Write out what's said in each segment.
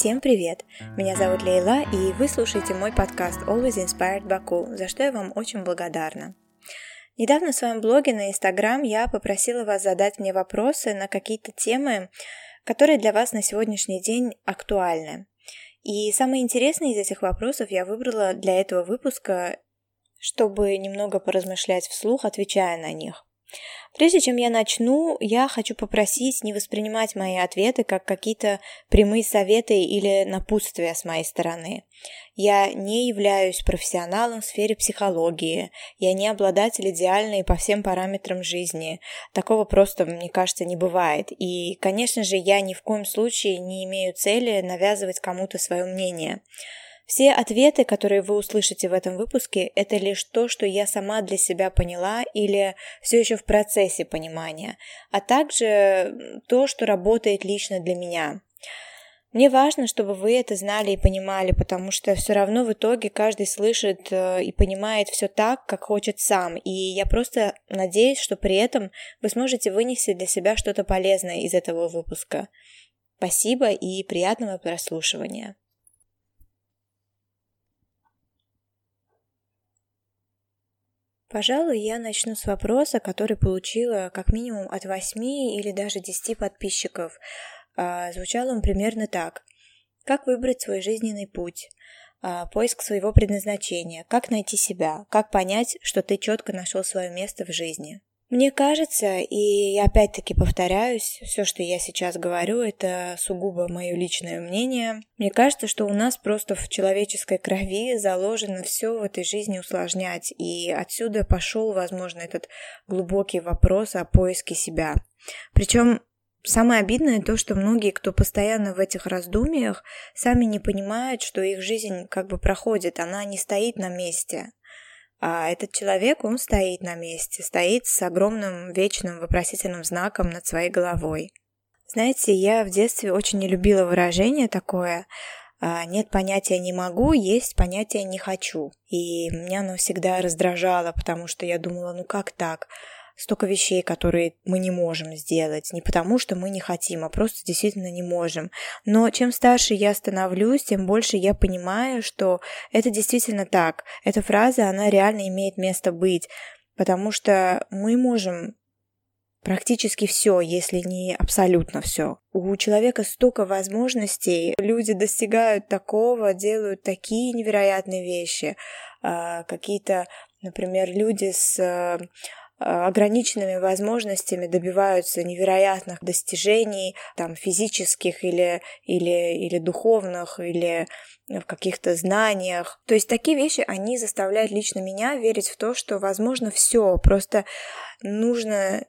Всем привет! Меня зовут Лейла, и вы слушаете мой подкаст Always Inspired Baku, за что я вам очень благодарна. Недавно в своем блоге на Инстаграм я попросила вас задать мне вопросы на какие-то темы, которые для вас на сегодняшний день актуальны. И самые интересные из этих вопросов я выбрала для этого выпуска, чтобы немного поразмышлять вслух, отвечая на них. Прежде чем я начну, я хочу попросить не воспринимать мои ответы как какие-то прямые советы или напутствия с моей стороны. Я не являюсь профессионалом в сфере психологии, я не обладатель идеальной по всем параметрам жизни. Такого просто, мне кажется, не бывает. И, конечно же, я ни в коем случае не имею цели навязывать кому-то свое мнение. Все ответы, которые вы услышите в этом выпуске, это лишь то, что я сама для себя поняла или все еще в процессе понимания, а также то, что работает лично для меня. Мне важно, чтобы вы это знали и понимали, потому что все равно в итоге каждый слышит э, и понимает все так, как хочет сам. И я просто надеюсь, что при этом вы сможете вынести для себя что-то полезное из этого выпуска. Спасибо и приятного прослушивания. Пожалуй, я начну с вопроса, который получила как минимум от 8 или даже 10 подписчиков. А, звучал он примерно так. Как выбрать свой жизненный путь? А, поиск своего предназначения. Как найти себя? Как понять, что ты четко нашел свое место в жизни? Мне кажется, и опять-таки повторяюсь, все, что я сейчас говорю, это сугубо мое личное мнение. Мне кажется, что у нас просто в человеческой крови заложено все в этой жизни усложнять, и отсюда пошел, возможно, этот глубокий вопрос о поиске себя. Причем Самое обидное то, что многие, кто постоянно в этих раздумьях, сами не понимают, что их жизнь как бы проходит, она не стоит на месте. А этот человек, он стоит на месте, стоит с огромным вечным вопросительным знаком над своей головой. Знаете, я в детстве очень не любила выражение такое а, «нет понятия «не могу», есть понятие «не хочу». И меня оно всегда раздражало, потому что я думала, ну как так? Столько вещей, которые мы не можем сделать. Не потому, что мы не хотим, а просто действительно не можем. Но чем старше я становлюсь, тем больше я понимаю, что это действительно так. Эта фраза, она реально имеет место быть. Потому что мы можем практически все, если не абсолютно все. У человека столько возможностей, люди достигают такого, делают такие невероятные вещи, а, какие-то, например, люди с Э, ограниченными возможностями добиваются невероятных достижений, там, физических или, или, или духовных, или в каких-то знаниях. То есть такие вещи, они заставляют лично меня верить в то, что возможно все, просто нужно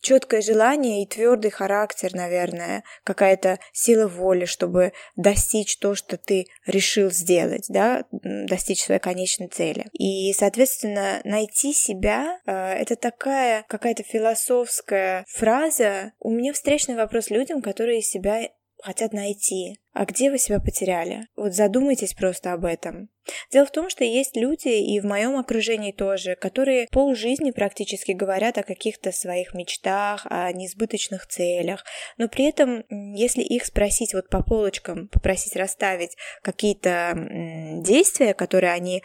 четкое желание и твердый характер, наверное, какая-то сила воли, чтобы достичь то, что ты решил сделать, да, достичь своей конечной цели. И, соответственно, найти себя э, это такая какая-то философская фраза. У меня встречный вопрос людям, которые себя хотят найти. А где вы себя потеряли? Вот задумайтесь просто об этом. Дело в том, что есть люди, и в моем окружении тоже, которые полжизни практически говорят о каких-то своих мечтах, о несбыточных целях, но при этом, если их спросить вот по полочкам, попросить расставить какие-то действия, которые они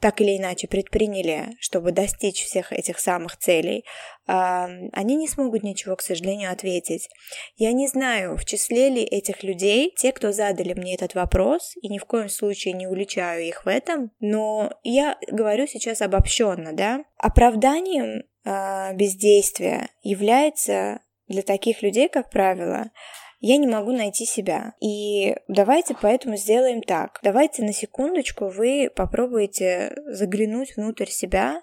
так или иначе предприняли, чтобы достичь всех этих самых целей, они не смогут ничего, к сожалению, ответить. Я не знаю, в числе ли этих людей те, кто задали мне этот вопрос, и ни в коем случае не уличаю их в этом, но я говорю сейчас обобщенно, да. Оправданием а, бездействия является для таких людей, как правило, я не могу найти себя. И давайте поэтому сделаем так. Давайте на секундочку вы попробуете заглянуть внутрь себя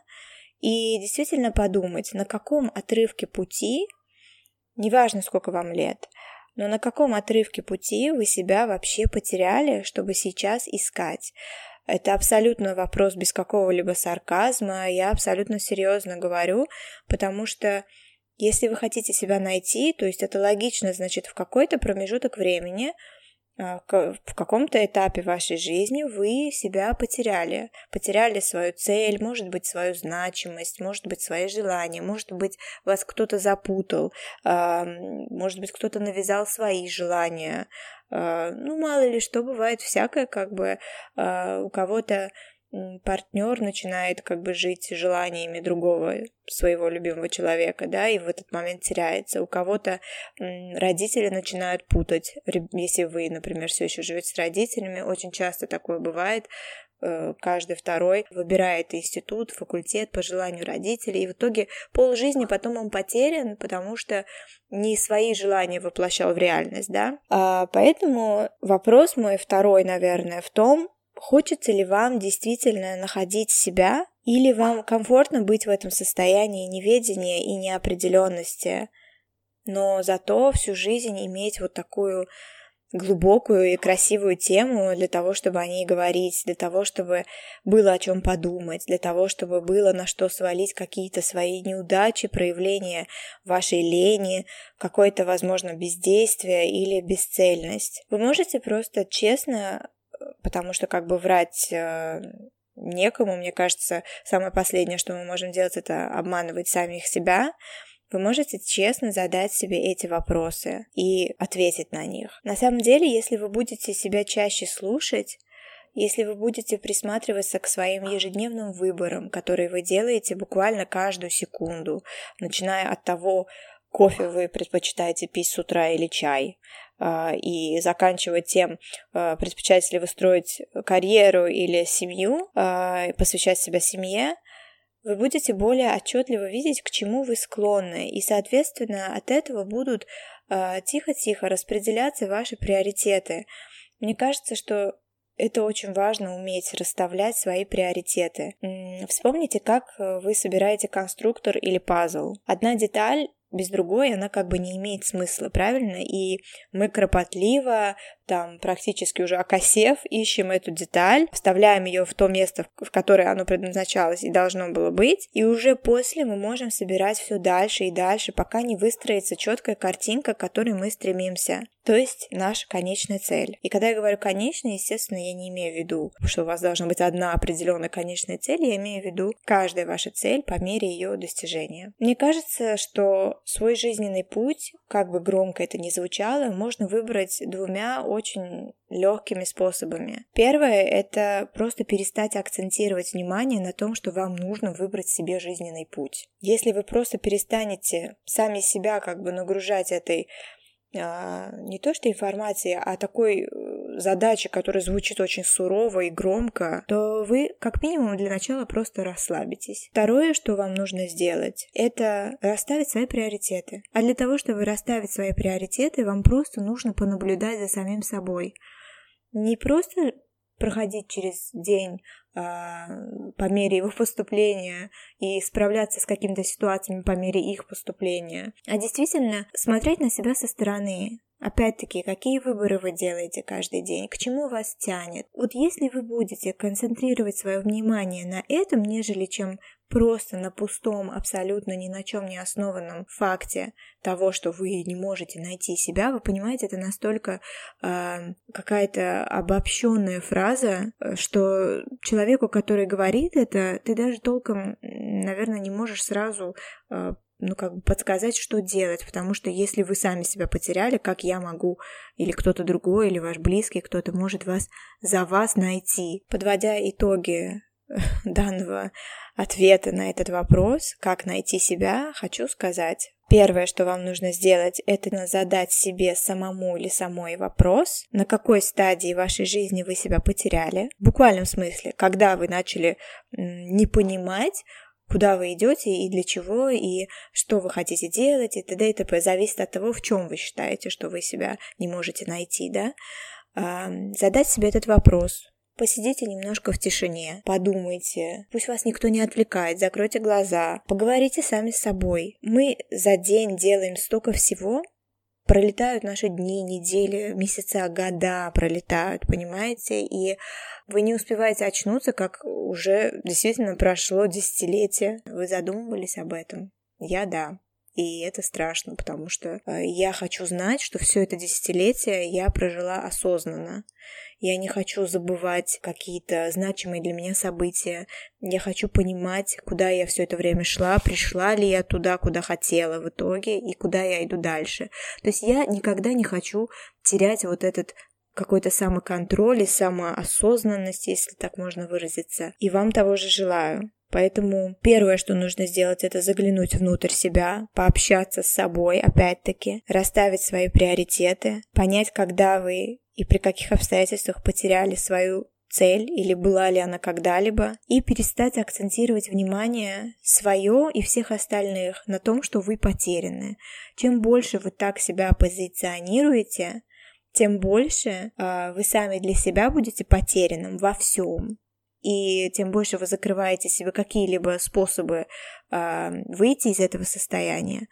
и действительно подумать, на каком отрывке пути, неважно сколько вам лет, но на каком отрывке пути вы себя вообще потеряли, чтобы сейчас искать. Это абсолютно вопрос без какого-либо сарказма, я абсолютно серьезно говорю, потому что если вы хотите себя найти, то есть это логично, значит, в какой-то промежуток времени а, в каком-то этапе вашей жизни вы себя потеряли. Потеряли свою цель, может быть, свою значимость, может быть, свои желания, может быть, вас кто-то запутал, а, может быть, кто-то навязал свои желания. А, ну, мало ли что, бывает всякое, как бы у кого-то партнер начинает как бы жить желаниями другого своего любимого человека, да, и в этот момент теряется. У кого-то родители начинают путать, если вы, например, все еще живете с родителями, очень часто такое бывает, э, каждый второй выбирает институт, факультет по желанию родителей, и в итоге пол жизни потом он потерян, потому что не свои желания воплощал в реальность, да. А, поэтому вопрос мой второй, наверное, в том, Хочется ли вам действительно находить себя, или вам комфортно быть в этом состоянии неведения и неопределенности, но зато всю жизнь иметь вот такую глубокую и красивую тему для того, чтобы о ней говорить, для того, чтобы было о чем подумать, для того, чтобы было на что свалить какие-то свои неудачи, проявления вашей лени, какое-то, возможно, бездействие или бесцельность. Вы можете просто честно потому что как бы врать э, некому, мне кажется, самое последнее, что мы можем делать, это обманывать самих себя. Вы можете честно задать себе эти вопросы и ответить на них. На самом деле, если вы будете себя чаще слушать, если вы будете присматриваться к своим ежедневным выборам, которые вы делаете буквально каждую секунду, начиная от того, кофе вы предпочитаете пить с утра или чай, а, и заканчивать тем, а, предпочитаете ли вы строить карьеру или семью, а, посвящать себя семье, вы будете более отчетливо видеть, к чему вы склонны, и, соответственно, от этого будут тихо-тихо распределяться ваши приоритеты. Мне кажется, что это очень важно уметь расставлять свои приоритеты. Вспомните, как вы собираете конструктор или пазл. Одна деталь без другой она как бы не имеет смысла, правильно? И мы кропотливо, там практически уже окосев, ищем эту деталь, вставляем ее в то место, в которое оно предназначалось и должно было быть, и уже после мы можем собирать все дальше и дальше, пока не выстроится четкая картинка, к которой мы стремимся. То есть наша конечная цель. И когда я говорю конечная, естественно, я не имею в виду, что у вас должна быть одна определенная конечная цель, я имею в виду каждая ваша цель по мере ее достижения. Мне кажется, что свой жизненный путь, как бы громко это ни звучало, можно выбрать двумя очень легкими способами. Первое — это просто перестать акцентировать внимание на том, что вам нужно выбрать себе жизненный путь. Если вы просто перестанете сами себя как бы нагружать этой не то что информации, а такой э, задачи, которая звучит очень сурово и громко, то вы как минимум для начала просто расслабитесь. Второе, что вам нужно сделать, это расставить свои приоритеты. А для того, чтобы расставить свои приоритеты, вам просто нужно понаблюдать за самим собой. Не просто проходить через день а, по мере его поступления и справляться с какими-то ситуациями по мере их поступления, а действительно смотреть на себя со стороны, Опять-таки, какие выборы вы делаете каждый день, к чему вас тянет. Вот если вы будете концентрировать свое внимание на этом, нежели чем просто на пустом, абсолютно ни на чем не основанном факте того, что вы не можете найти себя, вы понимаете, это настолько э, какая-то обобщенная фраза, что человеку, который говорит это, ты даже толком, наверное, не можешь сразу э, ну, как бы подсказать, что делать, потому что если вы сами себя потеряли, как я могу, или кто-то другой, или ваш близкий, кто-то может вас за вас найти. Подводя итоги данного ответа на этот вопрос, как найти себя, хочу сказать. Первое, что вам нужно сделать, это задать себе самому или самой вопрос, на какой стадии вашей жизни вы себя потеряли. В буквальном смысле, когда вы начали не понимать, куда вы идете и для чего, и что вы хотите делать, и т.д. и т.п. Зависит от того, в чем вы считаете, что вы себя не можете найти, да. Задать себе этот вопрос. Посидите немножко в тишине, подумайте, пусть вас никто не отвлекает, закройте глаза, поговорите сами с собой. Мы за день делаем столько всего, пролетают наши дни, недели, месяца, года пролетают, понимаете? И вы не успеваете очнуться, как уже действительно прошло десятилетие. Вы задумывались об этом? Я да. И это страшно, потому что э, я хочу знать, что все это десятилетие я прожила осознанно. Я не хочу забывать какие-то значимые для меня события. Я хочу понимать, куда я все это время шла, пришла ли я туда, куда хотела в итоге, и куда я иду дальше. То есть я никогда не хочу терять вот этот какой-то самоконтроль и самоосознанность, если так можно выразиться. И вам того же желаю. Поэтому первое, что нужно сделать, это заглянуть внутрь себя, пообщаться с собой, опять-таки, расставить свои приоритеты, понять, когда вы и при каких обстоятельствах потеряли свою цель или была ли она когда-либо, и перестать акцентировать внимание свое и всех остальных на том, что вы потеряны. Чем больше вы так себя позиционируете, тем больше э, вы сами для себя будете потерянным во всем и тем больше вы закрываете себе какие-либо способы э, выйти из этого состояния.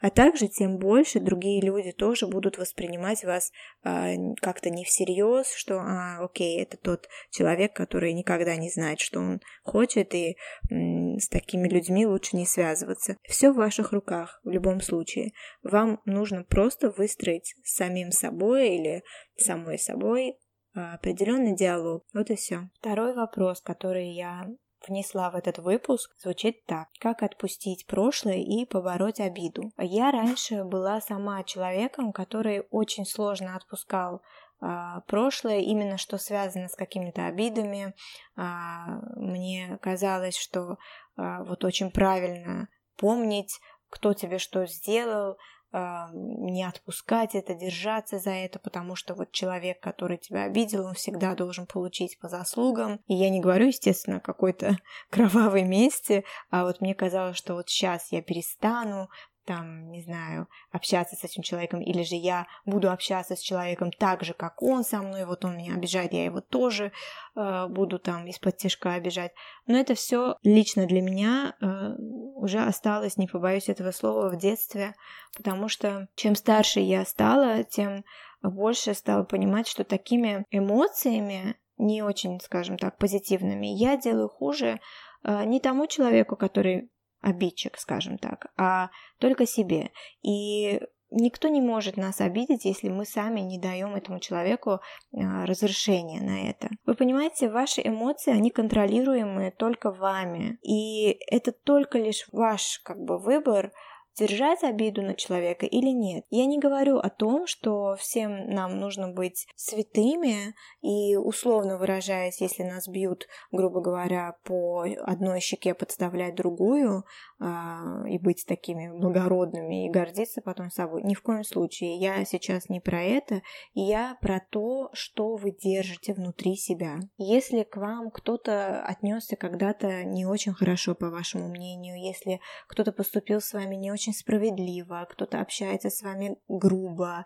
А также тем больше другие люди тоже будут воспринимать вас э, как-то не всерьез, что, а, окей, это тот человек, который никогда не знает, что он хочет, и м, с такими людьми лучше не связываться. Все в ваших руках в любом случае. Вам нужно просто выстроить самим собой или самой собой определенный диалог. Вот и все. Второй вопрос, который я внесла в этот выпуск, звучит так. Как отпустить прошлое и побороть обиду? Я раньше была сама человеком, который очень сложно отпускал а, прошлое, именно что связано с какими-то обидами. А, мне казалось, что а, вот очень правильно помнить, кто тебе что сделал, не отпускать это, держаться за это, потому что вот человек, который тебя обидел, он всегда должен получить по заслугам. И я не говорю, естественно, о какой-то кровавой мести, а вот мне казалось, что вот сейчас я перестану там, не знаю, общаться с этим человеком, или же я буду общаться с человеком так же, как он со мной, вот он меня обижает, я его тоже э, буду там из-под тяжка обижать. Но это все лично для меня э, уже осталось, не побоюсь этого слова, в детстве, потому что чем старше я стала, тем больше стала понимать, что такими эмоциями, не очень, скажем так, позитивными, я делаю хуже э, не тому человеку, который обидчик, скажем так, а только себе. И никто не может нас обидеть, если мы сами не даем этому человеку а, разрешения на это. Вы понимаете, ваши эмоции, они контролируемые только вами. И это только лишь ваш как бы выбор, держать обиду на человека или нет. Я не говорю о том, что всем нам нужно быть святыми и, условно выражаясь, если нас бьют, грубо говоря, по одной щеке подставлять другую а, и быть такими благородными и гордиться потом собой. Ни в коем случае. Я сейчас не про это, я про то, что вы держите внутри себя. Если к вам кто-то отнесся когда-то не очень хорошо, по вашему мнению, если кто-то поступил с вами не очень очень справедливо, кто-то общается с вами грубо.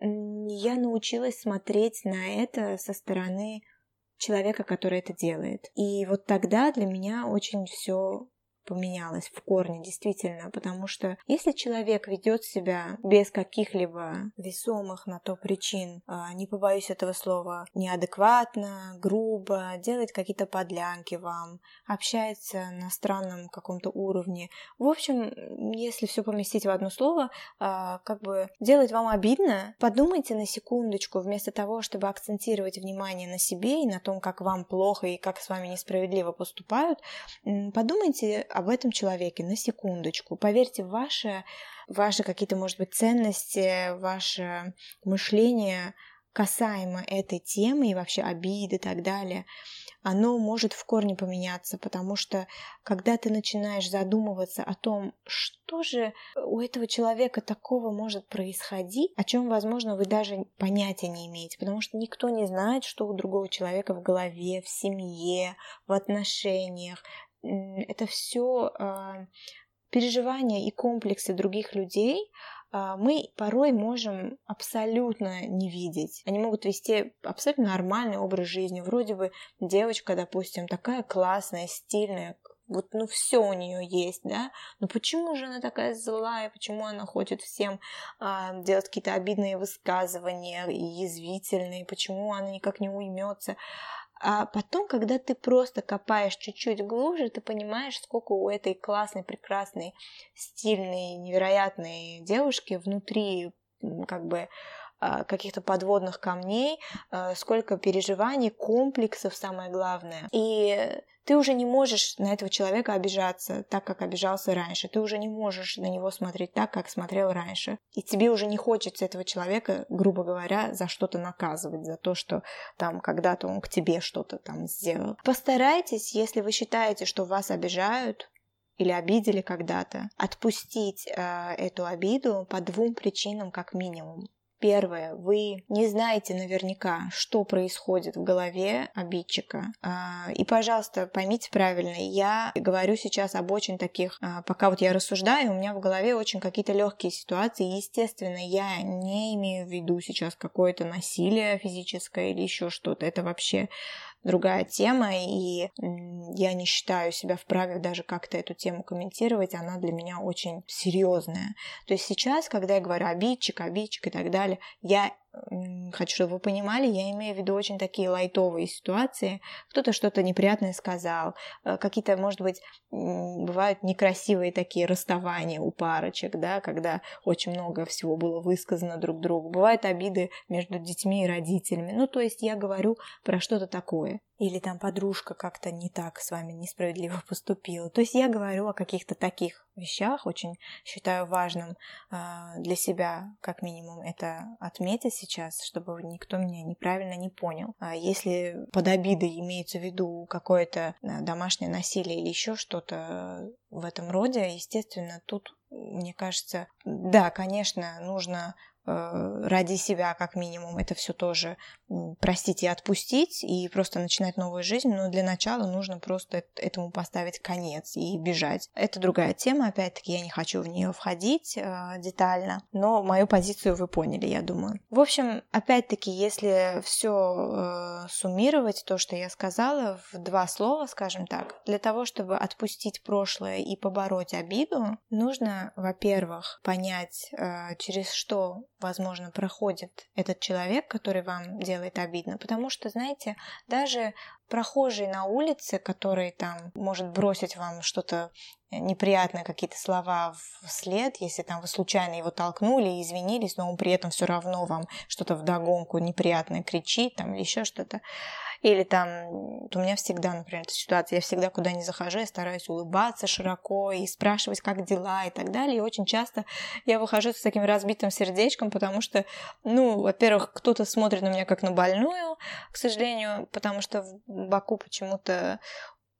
Я научилась смотреть на это со стороны человека, который это делает. И вот тогда для меня очень все поменялось в корне, действительно, потому что если человек ведет себя без каких-либо весомых на то причин, а, не побоюсь этого слова, неадекватно, грубо, делает какие-то подлянки вам, общается на странном каком-то уровне, в общем, если все поместить в одно слово, а, как бы делать вам обидно, подумайте на секундочку, вместо того, чтобы акцентировать внимание на себе и на том, как вам плохо и как с вами несправедливо поступают, подумайте об этом человеке на секундочку. Поверьте, ваши, ваши какие-то, может быть, ценности, ваше мышление касаемо этой темы и вообще обиды и так далее, оно может в корне поменяться, потому что когда ты начинаешь задумываться о том, что же у этого человека такого может происходить, о чем, возможно, вы даже понятия не имеете, потому что никто не знает, что у другого человека в голове, в семье, в отношениях, это все а, переживания и комплексы других людей, а, мы порой можем абсолютно не видеть. Они могут вести абсолютно нормальный образ жизни. Вроде бы девочка, допустим, такая классная, стильная, вот, ну, все у нее есть, да, но почему же она такая злая, почему она хочет всем а, делать какие-то обидные высказывания и язвительные, почему она никак не уймется, А потом, когда ты просто копаешь чуть-чуть глубже, ты понимаешь, сколько у этой классной, прекрасной, стильной, невероятной девушки внутри как бы каких-то подводных камней, а, сколько переживаний, комплексов, самое главное. И ты уже не можешь на этого человека обижаться так, как обижался раньше. Ты уже не можешь на него смотреть так, как смотрел раньше. И тебе уже не хочется этого человека, грубо говоря, за что-то наказывать, за то, что там когда-то он к тебе что-то там сделал. Постарайтесь, если вы считаете, что вас обижают, или обидели когда-то, отпустить э, эту обиду по двум причинам как минимум. Первое, вы не знаете наверняка, что происходит в голове обидчика. А, и, пожалуйста, поймите правильно, я говорю сейчас об очень таких, а, пока вот я рассуждаю, у меня в голове очень какие-то легкие ситуации. Естественно, я не имею в виду сейчас какое-то насилие физическое или еще что-то. Это вообще другая тема, и я не считаю себя вправе даже как-то эту тему комментировать, она для меня очень серьезная. То есть сейчас, когда я говорю обидчик, обидчик и так далее, я хочу, чтобы вы понимали, я имею в виду очень такие лайтовые ситуации. Кто-то что-то неприятное сказал, э, какие-то, может быть, бывают некрасивые такие расставания у парочек, да, когда очень много всего было высказано друг другу. Бывают обиды между детьми и родителями. Ну, то есть я говорю про что-то такое или там подружка как-то не так с вами несправедливо поступила. То есть я говорю о каких-то таких вещах, очень считаю важным э, для себя, как минимум, это отметить сейчас, чтобы никто меня неправильно не понял. А если под обидой имеется в виду какое-то э, домашнее насилие или еще что-то в этом роде, естественно, тут мне кажется, да, конечно, нужно ради себя, как минимум, это все тоже простить и отпустить, и просто начинать новую жизнь, но для начала нужно просто этому поставить конец и бежать. Это другая тема, опять-таки, я не хочу в нее входить э, детально, но мою позицию вы поняли, я думаю. В общем, опять-таки, если все э, суммировать, то, что я сказала, в два слова, скажем так, для того, чтобы отпустить прошлое и побороть обиду, нужно, во-первых, понять, э, через что возможно, проходит этот человек, который вам делает обидно. Потому что, знаете, даже прохожий на улице, который там может бросить вам что-то неприятное, какие-то слова вслед, если там вы случайно его толкнули и извинились, но он при этом все равно вам что-то вдогонку неприятное кричит, там, или еще что-то. Или там, у меня всегда, например, эта ситуация, я всегда куда ни захожу, я стараюсь улыбаться широко и спрашивать, как дела и так далее. И очень часто я выхожу с таким разбитым сердечком, потому что, ну, во-первых, кто-то смотрит на меня как на больную, к сожалению, потому что в Баку почему-то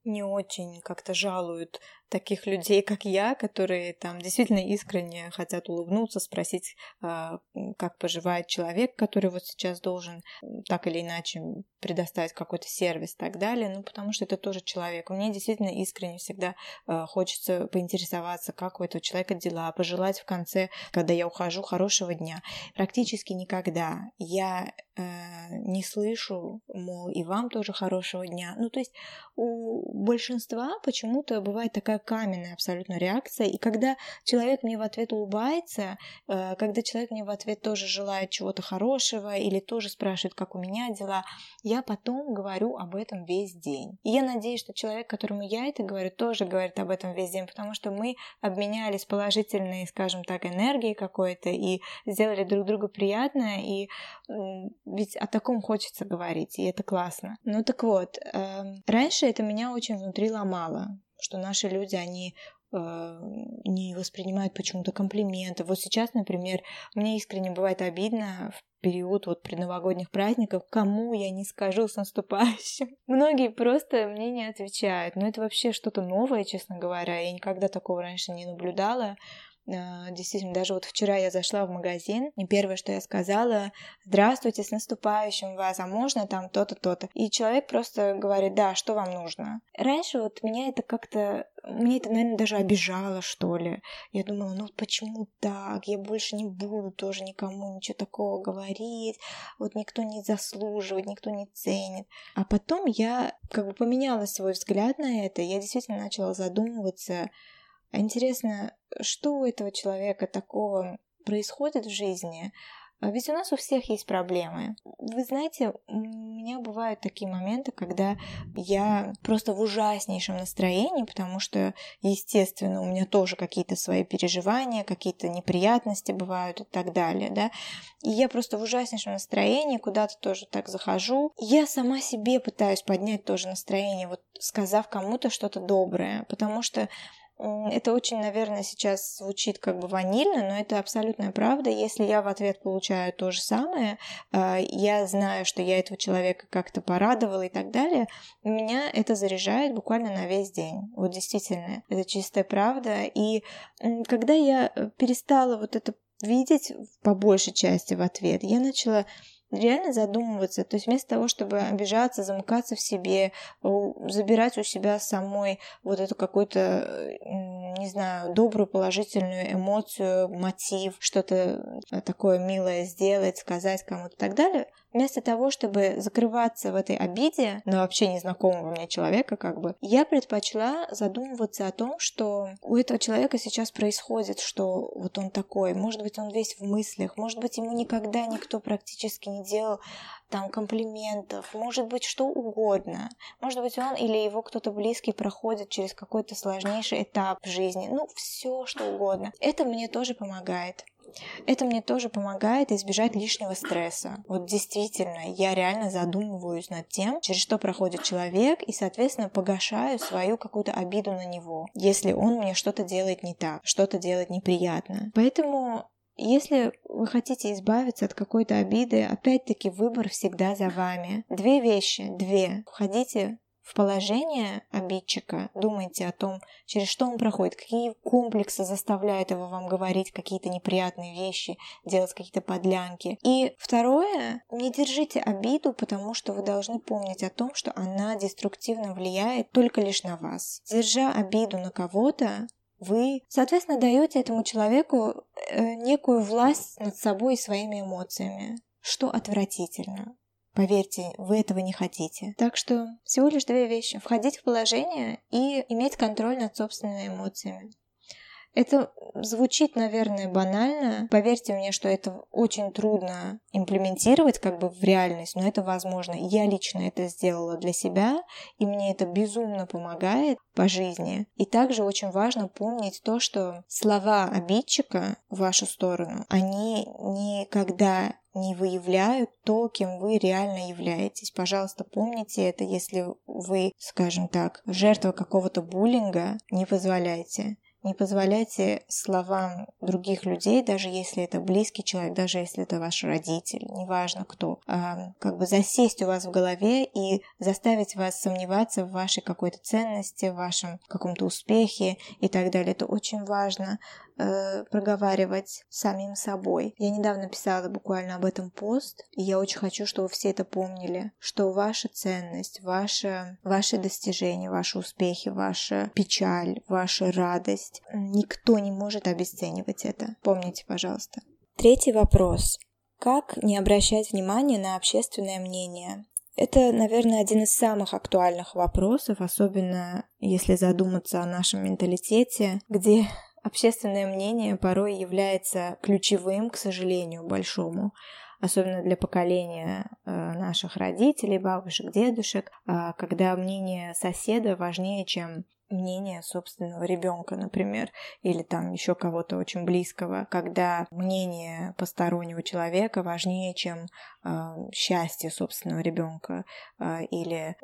не очень как-то жалуют таких людей, как я, которые там действительно искренне хотят улыбнуться, спросить, а, как поживает человек, который вот сейчас должен так или иначе предоставить какой-то сервис и так далее, ну, потому что это тоже человек. Мне действительно искренне всегда а, хочется поинтересоваться, как у этого человека дела, пожелать в конце, когда я ухожу, хорошего дня. Практически никогда я э, не слышу, мол, и вам тоже хорошего дня. Ну, то есть у большинства почему-то бывает такая каменная абсолютно реакция. И когда человек мне в ответ улыбается, э, когда человек мне в ответ тоже желает чего-то хорошего или тоже спрашивает, как у меня дела, я потом говорю об этом весь день. И я надеюсь, что человек, которому я это говорю, тоже говорит об этом весь день, потому что мы обменялись положительной, скажем так, энергией какой-то и сделали друг другу приятное, и ведь о таком хочется говорить, и это классно. Ну так вот, эм, раньше это меня очень внутри ломало что наши люди, они э, не воспринимают почему-то комплименты. Вот сейчас, например, мне искренне бывает обидно в период вот предновогодних праздников, кому я не скажу с наступающим. Многие просто мне не отвечают. Но это вообще что-то новое, честно говоря. Я никогда такого раньше не наблюдала. А, действительно, даже вот вчера я зашла в магазин, и первое, что я сказала, здравствуйте, с наступающим вас, а можно там то-то, то-то. И человек просто говорит, да, что вам нужно. Раньше вот меня это как-то, мне это, наверное, даже обижало, что ли. Я думала, ну почему так? Я больше не буду тоже никому ничего такого говорить. Вот никто не заслуживает, никто не ценит. А потом я как бы поменяла свой взгляд на это. Я действительно начала задумываться, интересно, что у этого человека такого происходит в жизни, А ведь у нас у всех есть проблемы. Вы знаете, у меня бывают такие моменты, когда я просто в ужаснейшем настроении, потому что, естественно, у меня тоже какие-то свои переживания, какие-то неприятности бывают и так далее, да. И я просто в ужаснейшем настроении, куда-то тоже так захожу. Я сама себе пытаюсь поднять тоже настроение, вот сказав кому-то что-то доброе, потому что это очень, наверное, сейчас звучит как бы ванильно, но это абсолютная правда. Если я в ответ получаю то же самое, а, я знаю, что я этого человека как-то порадовала и так далее, меня это заряжает буквально на весь день. Вот действительно, это чистая правда. И когда я э, перестала вот это видеть по большей части в ответ, я начала реально задумываться. То есть вместо того, чтобы обижаться, замыкаться в себе, забирать у себя самой вот эту какую-то, не знаю, добрую, положительную эмоцию, мотив, что-то такое милое сделать, сказать кому-то и так далее, Вместо того, чтобы закрываться в этой обиде на вообще незнакомого мне человека, как бы, я предпочла задумываться о том, что у этого человека сейчас происходит, что вот он такой, может быть, он весь в мыслях, может быть, ему никогда никто практически не делал там комплиментов, может быть, что угодно. Может быть, он или его кто-то близкий проходит через какой-то сложнейший этап жизни. Ну, все что угодно. Это мне тоже помогает. Это мне тоже помогает избежать лишнего стресса. Вот действительно, я реально задумываюсь над тем, через что проходит человек, и, соответственно, погашаю свою какую-то обиду на него, если он мне что-то делает не так, что-то делает неприятно. Поэтому если вы хотите избавиться от какой-то обиды, опять-таки выбор всегда за вами. Две вещи, две. Входите в положение обидчика, думайте о том, через что он проходит, какие комплексы заставляют его вам говорить какие-то неприятные вещи, делать какие-то подлянки. И второе, не держите обиду, потому что вы должны помнить о том, что она деструктивно влияет только лишь на вас. Держа обиду на кого-то, вы, соответственно, даете этому человеку э, некую власть над собой и своими эмоциями, что отвратительно. Поверьте, вы этого не хотите. Так что всего лишь две вещи. Входить в положение и иметь контроль над собственными эмоциями. Это звучит, наверное, банально. Поверьте мне, что это очень трудно имплементировать как бы в реальность, но это возможно. Я лично это сделала для себя, и мне это безумно помогает по жизни. И также очень важно помнить то, что слова обидчика в вашу сторону, они никогда не выявляют то, кем вы реально являетесь. Пожалуйста, помните это, если вы, скажем так, жертва какого-то буллинга, не позволяйте. Не позволяйте словам других людей, даже если это близкий человек, даже если это ваш родитель, неважно кто, а, как бы засесть у вас в голове и заставить вас сомневаться в вашей какой-то ценности, в вашем каком-то успехе и так далее. Это очень важно э, проговаривать самим собой. Я недавно писала буквально об этом пост, и я очень хочу, чтобы все это помнили, что ваша ценность, ваша, ваши достижения, ваши успехи, ваша печаль, ваша радость, никто не может обесценивать это. Помните, пожалуйста. Третий вопрос. Как не обращать внимания на общественное мнение? Это, наверное, один из самых актуальных вопросов, особенно если задуматься о нашем менталитете, где Общественное мнение порой является ключевым, к сожалению, большому, особенно для поколения э, наших родителей, бабушек, дедушек, а, когда мнение соседа важнее, чем мнение собственного ребенка, например, или там еще кого-то очень близкого, когда мнение постороннего человека важнее, чем э, счастье собственного ребенка э, или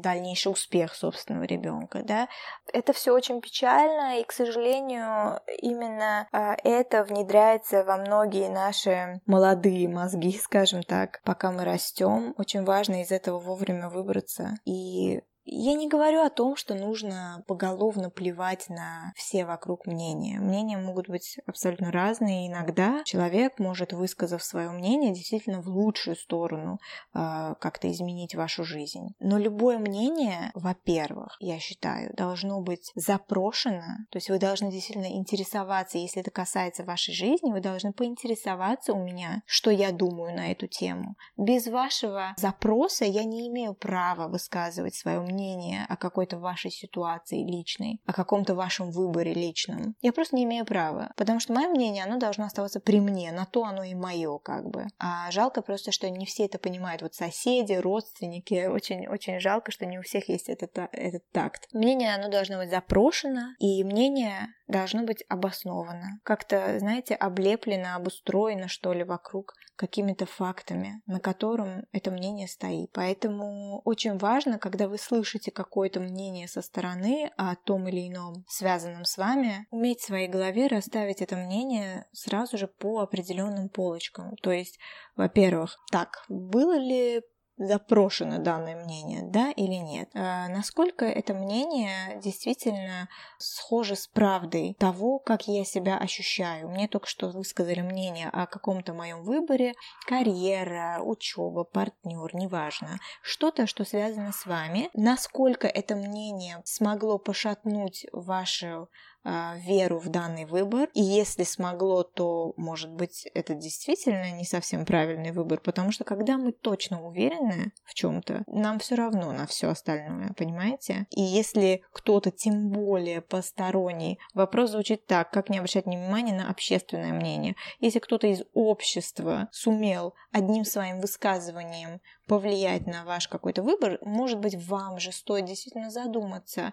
дальнейший успех собственного ребенка, да, это все очень печально, и, к сожалению, именно э, это внедряется во многие наши молодые мозги, скажем так, пока мы растем. Очень важно из этого вовремя выбраться и я не говорю о том, что нужно поголовно плевать на все вокруг мнения. Мнения могут быть абсолютно разные. Иногда человек может, высказав свое мнение, действительно в лучшую сторону э, как-то изменить вашу жизнь. Но любое мнение, во-первых, я считаю, должно быть запрошено. То есть вы должны действительно интересоваться, если это касается вашей жизни, вы должны поинтересоваться у меня, что я думаю на эту тему. Без вашего запроса я не имею права высказывать свое мнение мнение о какой-то вашей ситуации личной, о каком-то вашем выборе личном. Я просто не имею права, потому что мое мнение, оно должно оставаться при мне, на то оно и мое, как бы. А жалко просто, что не все это понимают. Вот соседи, родственники, очень-очень жалко, что не у всех есть этот, этот такт. Мнение, оно должно быть запрошено, и мнение должно быть обосновано. Как-то, знаете, облеплено, обустроено, что ли, вокруг какими-то фактами, на котором это мнение стоит. Поэтому очень важно, когда вы слышите какое-то мнение со стороны о том или ином связанном с вами, уметь в своей голове расставить это мнение сразу же по определенным полочкам. То есть, во-первых, так, было ли запрошено данное мнение, да или нет. А насколько это мнение действительно схоже с правдой того, как я себя ощущаю. Мне только что высказали мнение о каком-то моем выборе, карьера, учеба, партнер, неважно. Что-то, что связано с вами. Насколько это мнение смогло пошатнуть вашу веру в данный выбор. И если смогло, то, может быть, это действительно не совсем правильный выбор, потому что когда мы точно уверены в чем-то, нам все равно на все остальное, понимаете? И если кто-то, тем более посторонний, вопрос звучит так, как не обращать внимания на общественное мнение. Если кто-то из общества сумел одним своим высказыванием повлиять на ваш какой-то выбор, может быть, вам же стоит действительно задуматься,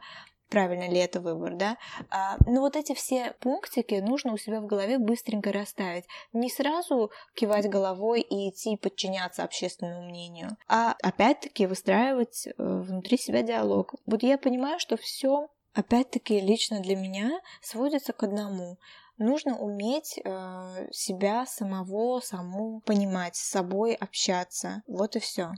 правильно ли это выбор, да. А, но вот эти все пунктики нужно у себя в голове быстренько расставить. Не сразу кивать головой и идти подчиняться общественному мнению, а опять-таки выстраивать э, внутри себя диалог. Вот я понимаю, что все опять-таки лично для меня сводится к одному нужно уметь э, себя самого, саму понимать, с собой общаться. Вот и все.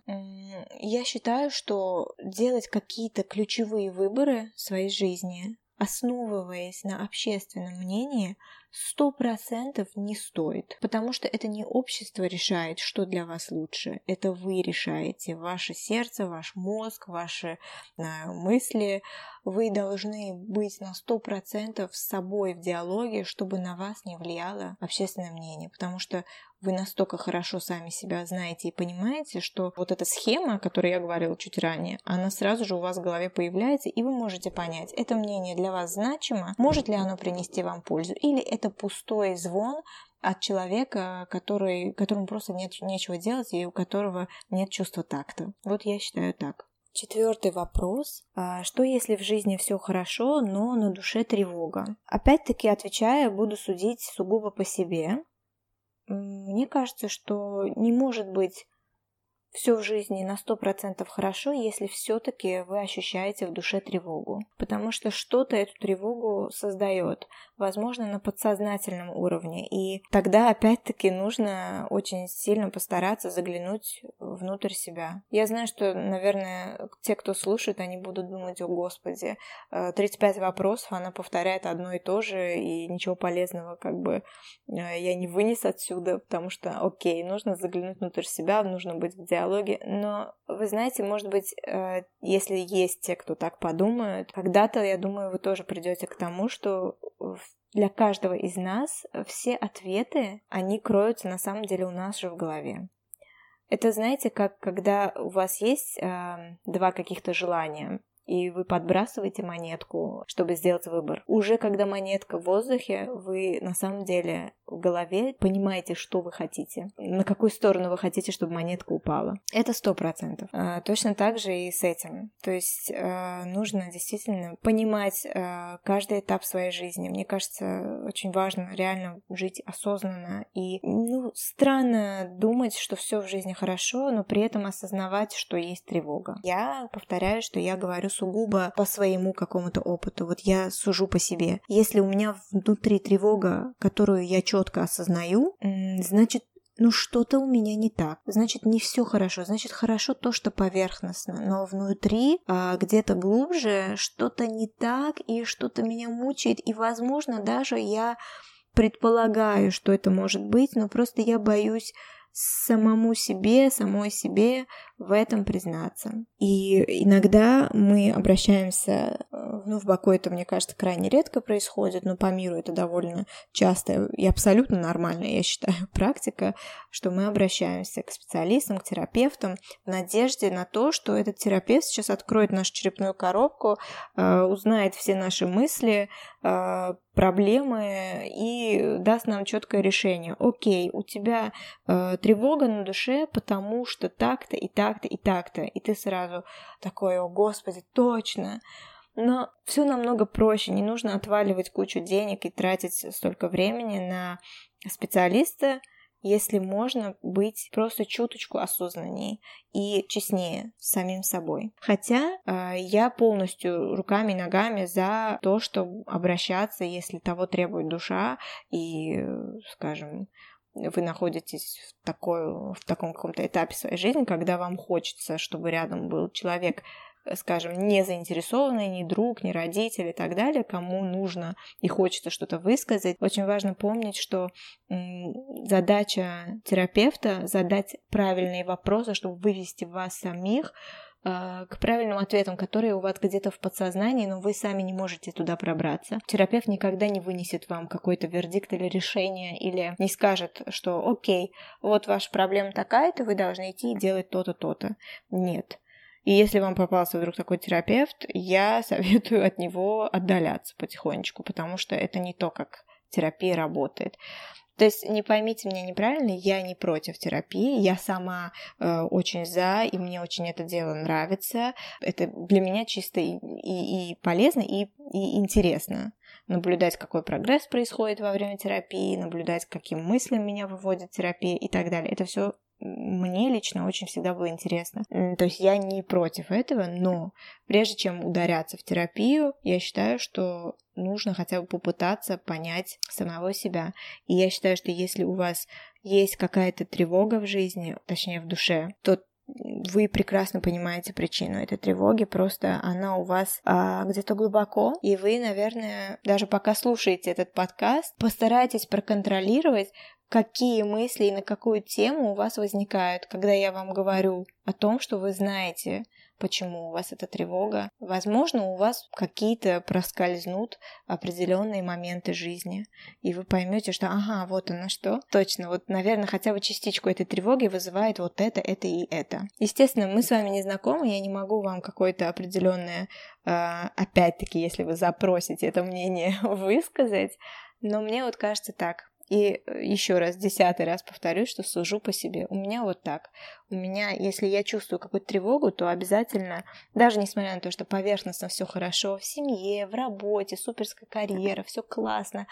Я считаю, что делать какие-то ключевые выборы в своей жизни, основываясь на общественном мнении, сто процентов не стоит, потому что это не общество решает, что для вас лучше, это вы решаете, ваше сердце, ваш мозг, ваши знаю, мысли, вы должны быть на сто процентов с собой в диалоге, чтобы на вас не влияло общественное мнение, потому что вы настолько хорошо сами себя знаете и понимаете, что вот эта схема, о которой я говорила чуть ранее, она сразу же у вас в голове появляется, и вы можете понять, это мнение для вас значимо, может ли оно принести вам пользу, или это пустой звон, от человека, который, которому просто нет нечего делать и у которого нет чувства такта. Вот я считаю так. Четвертый вопрос. А что если в жизни все хорошо, но на душе тревога? Опять-таки, отвечая, буду судить сугубо по себе. Мне кажется, что не может быть все в жизни на сто процентов хорошо, если все-таки вы ощущаете в душе тревогу. Потому что что-то эту тревогу создает, возможно, на подсознательном уровне. И тогда опять-таки нужно очень сильно постараться заглянуть внутрь себя. Я знаю, что, наверное, те, кто слушает, они будут думать, о господи, 35 э, вопросов, она повторяет одно и то же, и ничего полезного как бы э, я не вынес отсюда, потому что, окей, нужно заглянуть внутрь себя, нужно быть в диалоге, но вы знаете, может быть, э, если есть те, кто так подумают, когда-то, я думаю, вы тоже придете к тому, что для каждого из нас все ответы, они кроются на самом деле у нас же в голове. Это, знаете, как когда у вас есть э, два каких-то желания, и вы подбрасываете монетку, чтобы сделать выбор. Уже когда монетка в воздухе, вы на самом деле в голове понимаете, что вы хотите, на какую сторону вы хотите, чтобы монетка упала. Это сто процентов. А, точно так же и с этим. То есть а, нужно действительно понимать а, каждый этап своей жизни. Мне кажется, очень важно реально жить осознанно и ну странно думать, что все в жизни хорошо, но при этом осознавать, что есть тревога. Я повторяю, что я говорю сугубо по своему какому-то опыту. Вот я сужу по себе. Если у меня внутри тревога, которую я четко осознаю, значит, ну что-то у меня не так. Значит, не все хорошо. Значит, хорошо то, что поверхностно. Но внутри, а, где-то глубже, что-то не так, и что-то меня мучает. И, возможно, даже я предполагаю, что это может быть, но просто я боюсь самому себе, самой себе в этом признаться. И иногда мы обращаемся, э, ну, в Баку это, мне кажется, крайне редко происходит, но по миру это довольно часто и абсолютно нормально, я считаю, практика, что мы обращаемся к специалистам, к терапевтам в надежде на то, что этот терапевт сейчас откроет нашу черепную коробку, э, узнает все наши мысли, э, проблемы и даст нам четкое решение. Окей, у тебя тревога на душе, потому что так-то и так-то и так-то. И ты сразу такой, о господи, точно. Но все намного проще, не нужно отваливать кучу денег и тратить столько времени на специалиста, если можно быть просто чуточку осознаннее и честнее с самим собой. Хотя э, я полностью руками и ногами за то, чтобы обращаться, если того требует душа, и, скажем, вы находитесь в, такой, в таком каком-то этапе своей жизни, когда вам хочется, чтобы рядом был человек, Э, скажем, не заинтересованный, ни друг, ни родитель и так далее, кому нужно и хочется что-то высказать. Очень важно помнить, что задача терапевта задать правильные вопросы, чтобы вывести вас самих к правильным ответам, которые у вас где-то в подсознании, но вы сами не можете туда пробраться. Терапевт никогда не вынесет вам какой-то вердикт или решение, или не скажет, что окей, вот ваша проблема такая-то, вы должны идти и делать то-то, то-то. Нет. И если вам попался вдруг такой терапевт, я советую от него отдаляться потихонечку, потому что это не то, как терапия работает. То есть не поймите меня неправильно, я не против терапии, я сама э, очень за, и мне очень это дело нравится. Это для меня чисто и, и, и полезно, и, и интересно наблюдать, какой прогресс происходит во время терапии, наблюдать, каким мыслям меня выводит терапия и так далее. Это все мне лично очень всегда было интересно. То есть я не против этого, но прежде чем ударяться в терапию, я считаю, что нужно хотя бы попытаться понять самого себя. И я считаю, что если у вас есть какая-то тревога в жизни, точнее в душе, то вы прекрасно понимаете причину этой тревоги, просто она у вас а, где-то глубоко, и вы, наверное, даже пока слушаете этот подкаст, постарайтесь проконтролировать, какие мысли и на какую тему у вас возникают, когда я вам говорю о том, что вы знаете, почему у вас эта тревога. Возможно, у вас какие-то проскользнут определенные моменты жизни, и вы поймете, что ага, вот она что. Точно, вот, наверное, хотя бы частичку этой тревоги вызывает вот это, это и это. Естественно, мы с вами не знакомы, я не могу вам какое-то определенное, а, опять-таки, если вы запросите это мнение высказать, но мне вот кажется так. И э, еще раз, десятый раз повторюсь, что сужу по себе. У меня вот так. У меня, если я чувствую какую-то тревогу, то обязательно, даже несмотря на то, что поверхностно все хорошо, в семье, в работе, суперская карьера, все классно,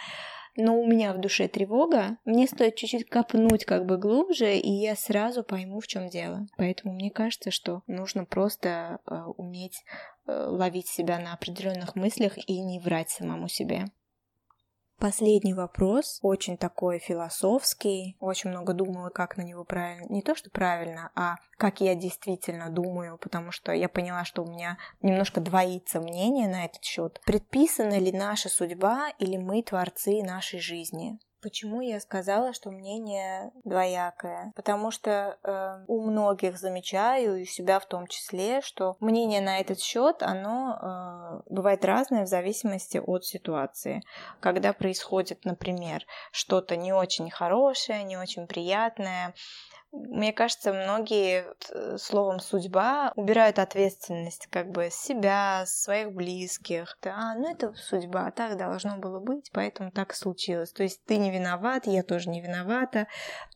но у меня в душе тревога, мне стоит чуть-чуть копнуть как бы глубже, и я сразу пойму, в чем дело. Поэтому мне кажется, что нужно просто э, уметь э, ловить себя на определенных мыслях и не врать самому себе. Последний вопрос, очень такой философский, очень много думала, как на него правильно, не то что правильно, а как я действительно думаю, потому что я поняла, что у меня немножко двоится мнение на этот счет. Предписана ли наша судьба или мы творцы нашей жизни? Почему я сказала, что мнение двоякое? Потому что э, у многих замечаю, и себя в том числе, что мнение на этот счет, оно э, бывает разное в зависимости от ситуации. Когда происходит, например, что-то не очень хорошее, не очень приятное, мне кажется, многие э, словом судьба убирают ответственность как бы с себя, своих близких. А, ну это судьба, так должно было быть, поэтому так случилось. То есть ты не виноват, я тоже не виновата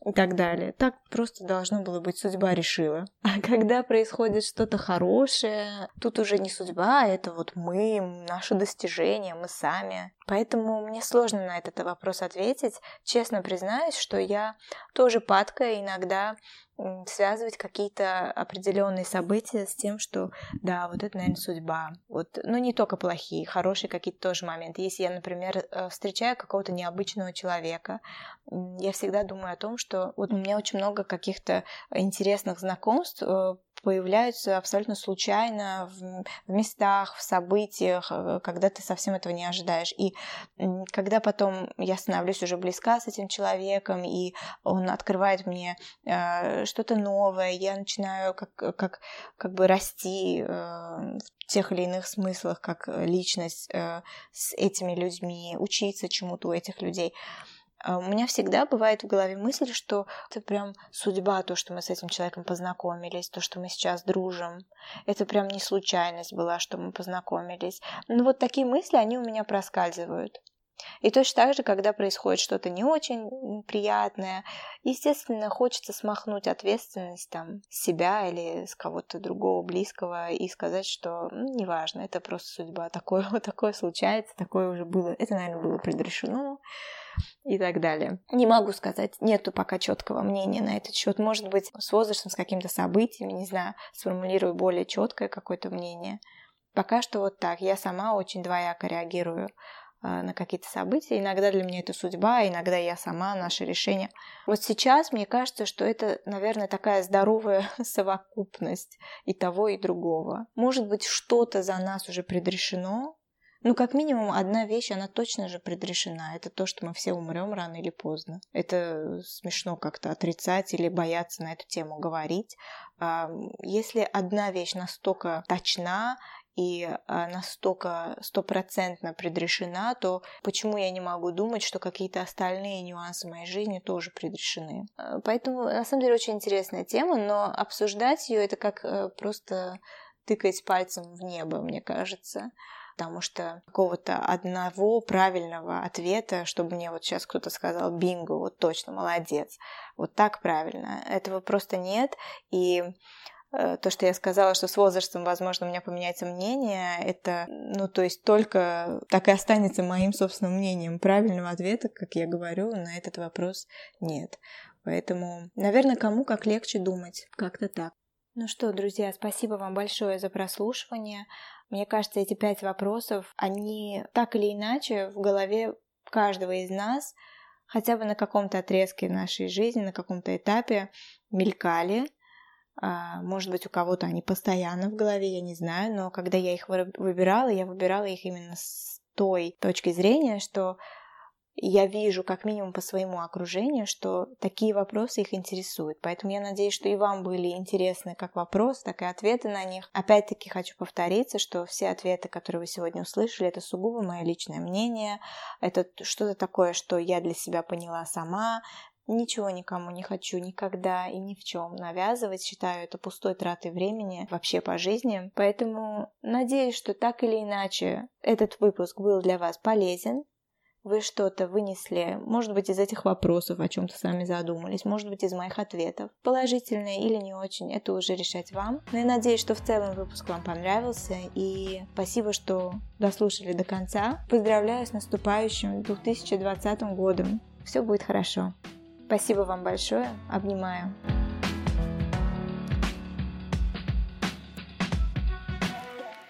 и так далее. Так просто должно было быть, судьба решила. А когда происходит что-то хорошее, тут уже не судьба, а это вот мы, наше достижение, мы сами. Поэтому мне сложно на этот вопрос ответить. Честно признаюсь, что я тоже падкая иногда связывать какие-то определенные события с тем, что да, вот это, наверное, судьба. Вот, ну, не только плохие, хорошие какие-то тоже моменты. Если я, например, э, встречаю какого-то необычного человека, я всегда думаю о том, что вот у меня очень много каких-то интересных знакомств э, появляются абсолютно случайно в, в местах, в событиях, э, когда ты совсем этого не ожидаешь. И когда потом я становлюсь уже близка с этим человеком, и он открывает мне э, что-то новое, я начинаю как, как, как бы расти э, в тех или иных смыслах, как личность э, с этими людьми, учиться чему-то у этих людей. У меня всегда бывает в голове мысль, что это прям судьба, то, что мы с этим человеком познакомились, то, что мы сейчас дружим. Это прям не случайность была, что мы познакомились. Ну вот такие мысли, они у меня проскальзывают. И точно так же, когда происходит что-то не очень приятное, естественно, хочется смахнуть ответственность там с себя или с кого-то другого близкого и сказать, что ну, неважно, это просто судьба, такое, вот такое случается, такое уже было, это, наверное, было предрешено и так далее. Не могу сказать, нету пока четкого мнения на этот счет. Может быть, с возрастом, с какими-то событиями, не знаю, сформулирую более четкое какое-то мнение. Пока что вот так. Я сама очень двояко реагирую на какие-то события. Иногда для меня это судьба, иногда я сама, наше решение. Вот сейчас мне кажется, что это, наверное, такая здоровая совокупность и того, и другого. Может быть, что-то за нас уже предрешено, ну, как минимум, одна вещь, она точно же предрешена. Это то, что мы все умрем рано или поздно. Это смешно как-то отрицать или бояться на эту тему говорить. А, если одна вещь настолько точна и а, настолько стопроцентно предрешена, то почему я не могу думать, что какие-то остальные нюансы моей жизни тоже предрешены? А, поэтому, на самом деле, очень интересная тема, но обсуждать ее это как э, просто тыкать пальцем в небо, мне кажется потому что какого-то одного правильного ответа, чтобы мне вот сейчас кто-то сказал «бинго, вот точно, молодец», вот так правильно, этого просто нет, и то, что я сказала, что с возрастом, возможно, у меня поменяется мнение, это, ну, то есть только так и останется моим собственным мнением. Правильного ответа, как я говорю, на этот вопрос нет. Поэтому, наверное, кому как легче думать. Как-то так. Ну что, друзья, спасибо вам большое за прослушивание. Мне кажется, эти пять вопросов, они так или иначе в голове каждого из нас хотя бы на каком-то отрезке нашей жизни, на каком-то этапе мелькали. А, может быть, у кого-то они постоянно в голове, я не знаю, но когда я их выбирала, я выбирала их именно с той точки зрения, что я вижу как минимум по своему окружению, что такие вопросы их интересуют. Поэтому я надеюсь, что и вам были интересны как вопросы, так и ответы на них. Опять-таки хочу повториться, что все ответы, которые вы сегодня услышали, это сугубо мое личное мнение. Это что-то такое, что я для себя поняла сама. Ничего никому не хочу никогда и ни в чем навязывать. Считаю это пустой тратой времени вообще по жизни. Поэтому надеюсь, что так или иначе этот выпуск был для вас полезен вы что-то вынесли, может быть, из этих вопросов, о чем-то сами задумались, может быть, из моих ответов. Положительные или не очень, это уже решать вам. Но я надеюсь, что в целом выпуск вам понравился, и спасибо, что дослушали до конца. Поздравляю с наступающим 2020 годом. Все будет хорошо. Спасибо вам большое. Обнимаю.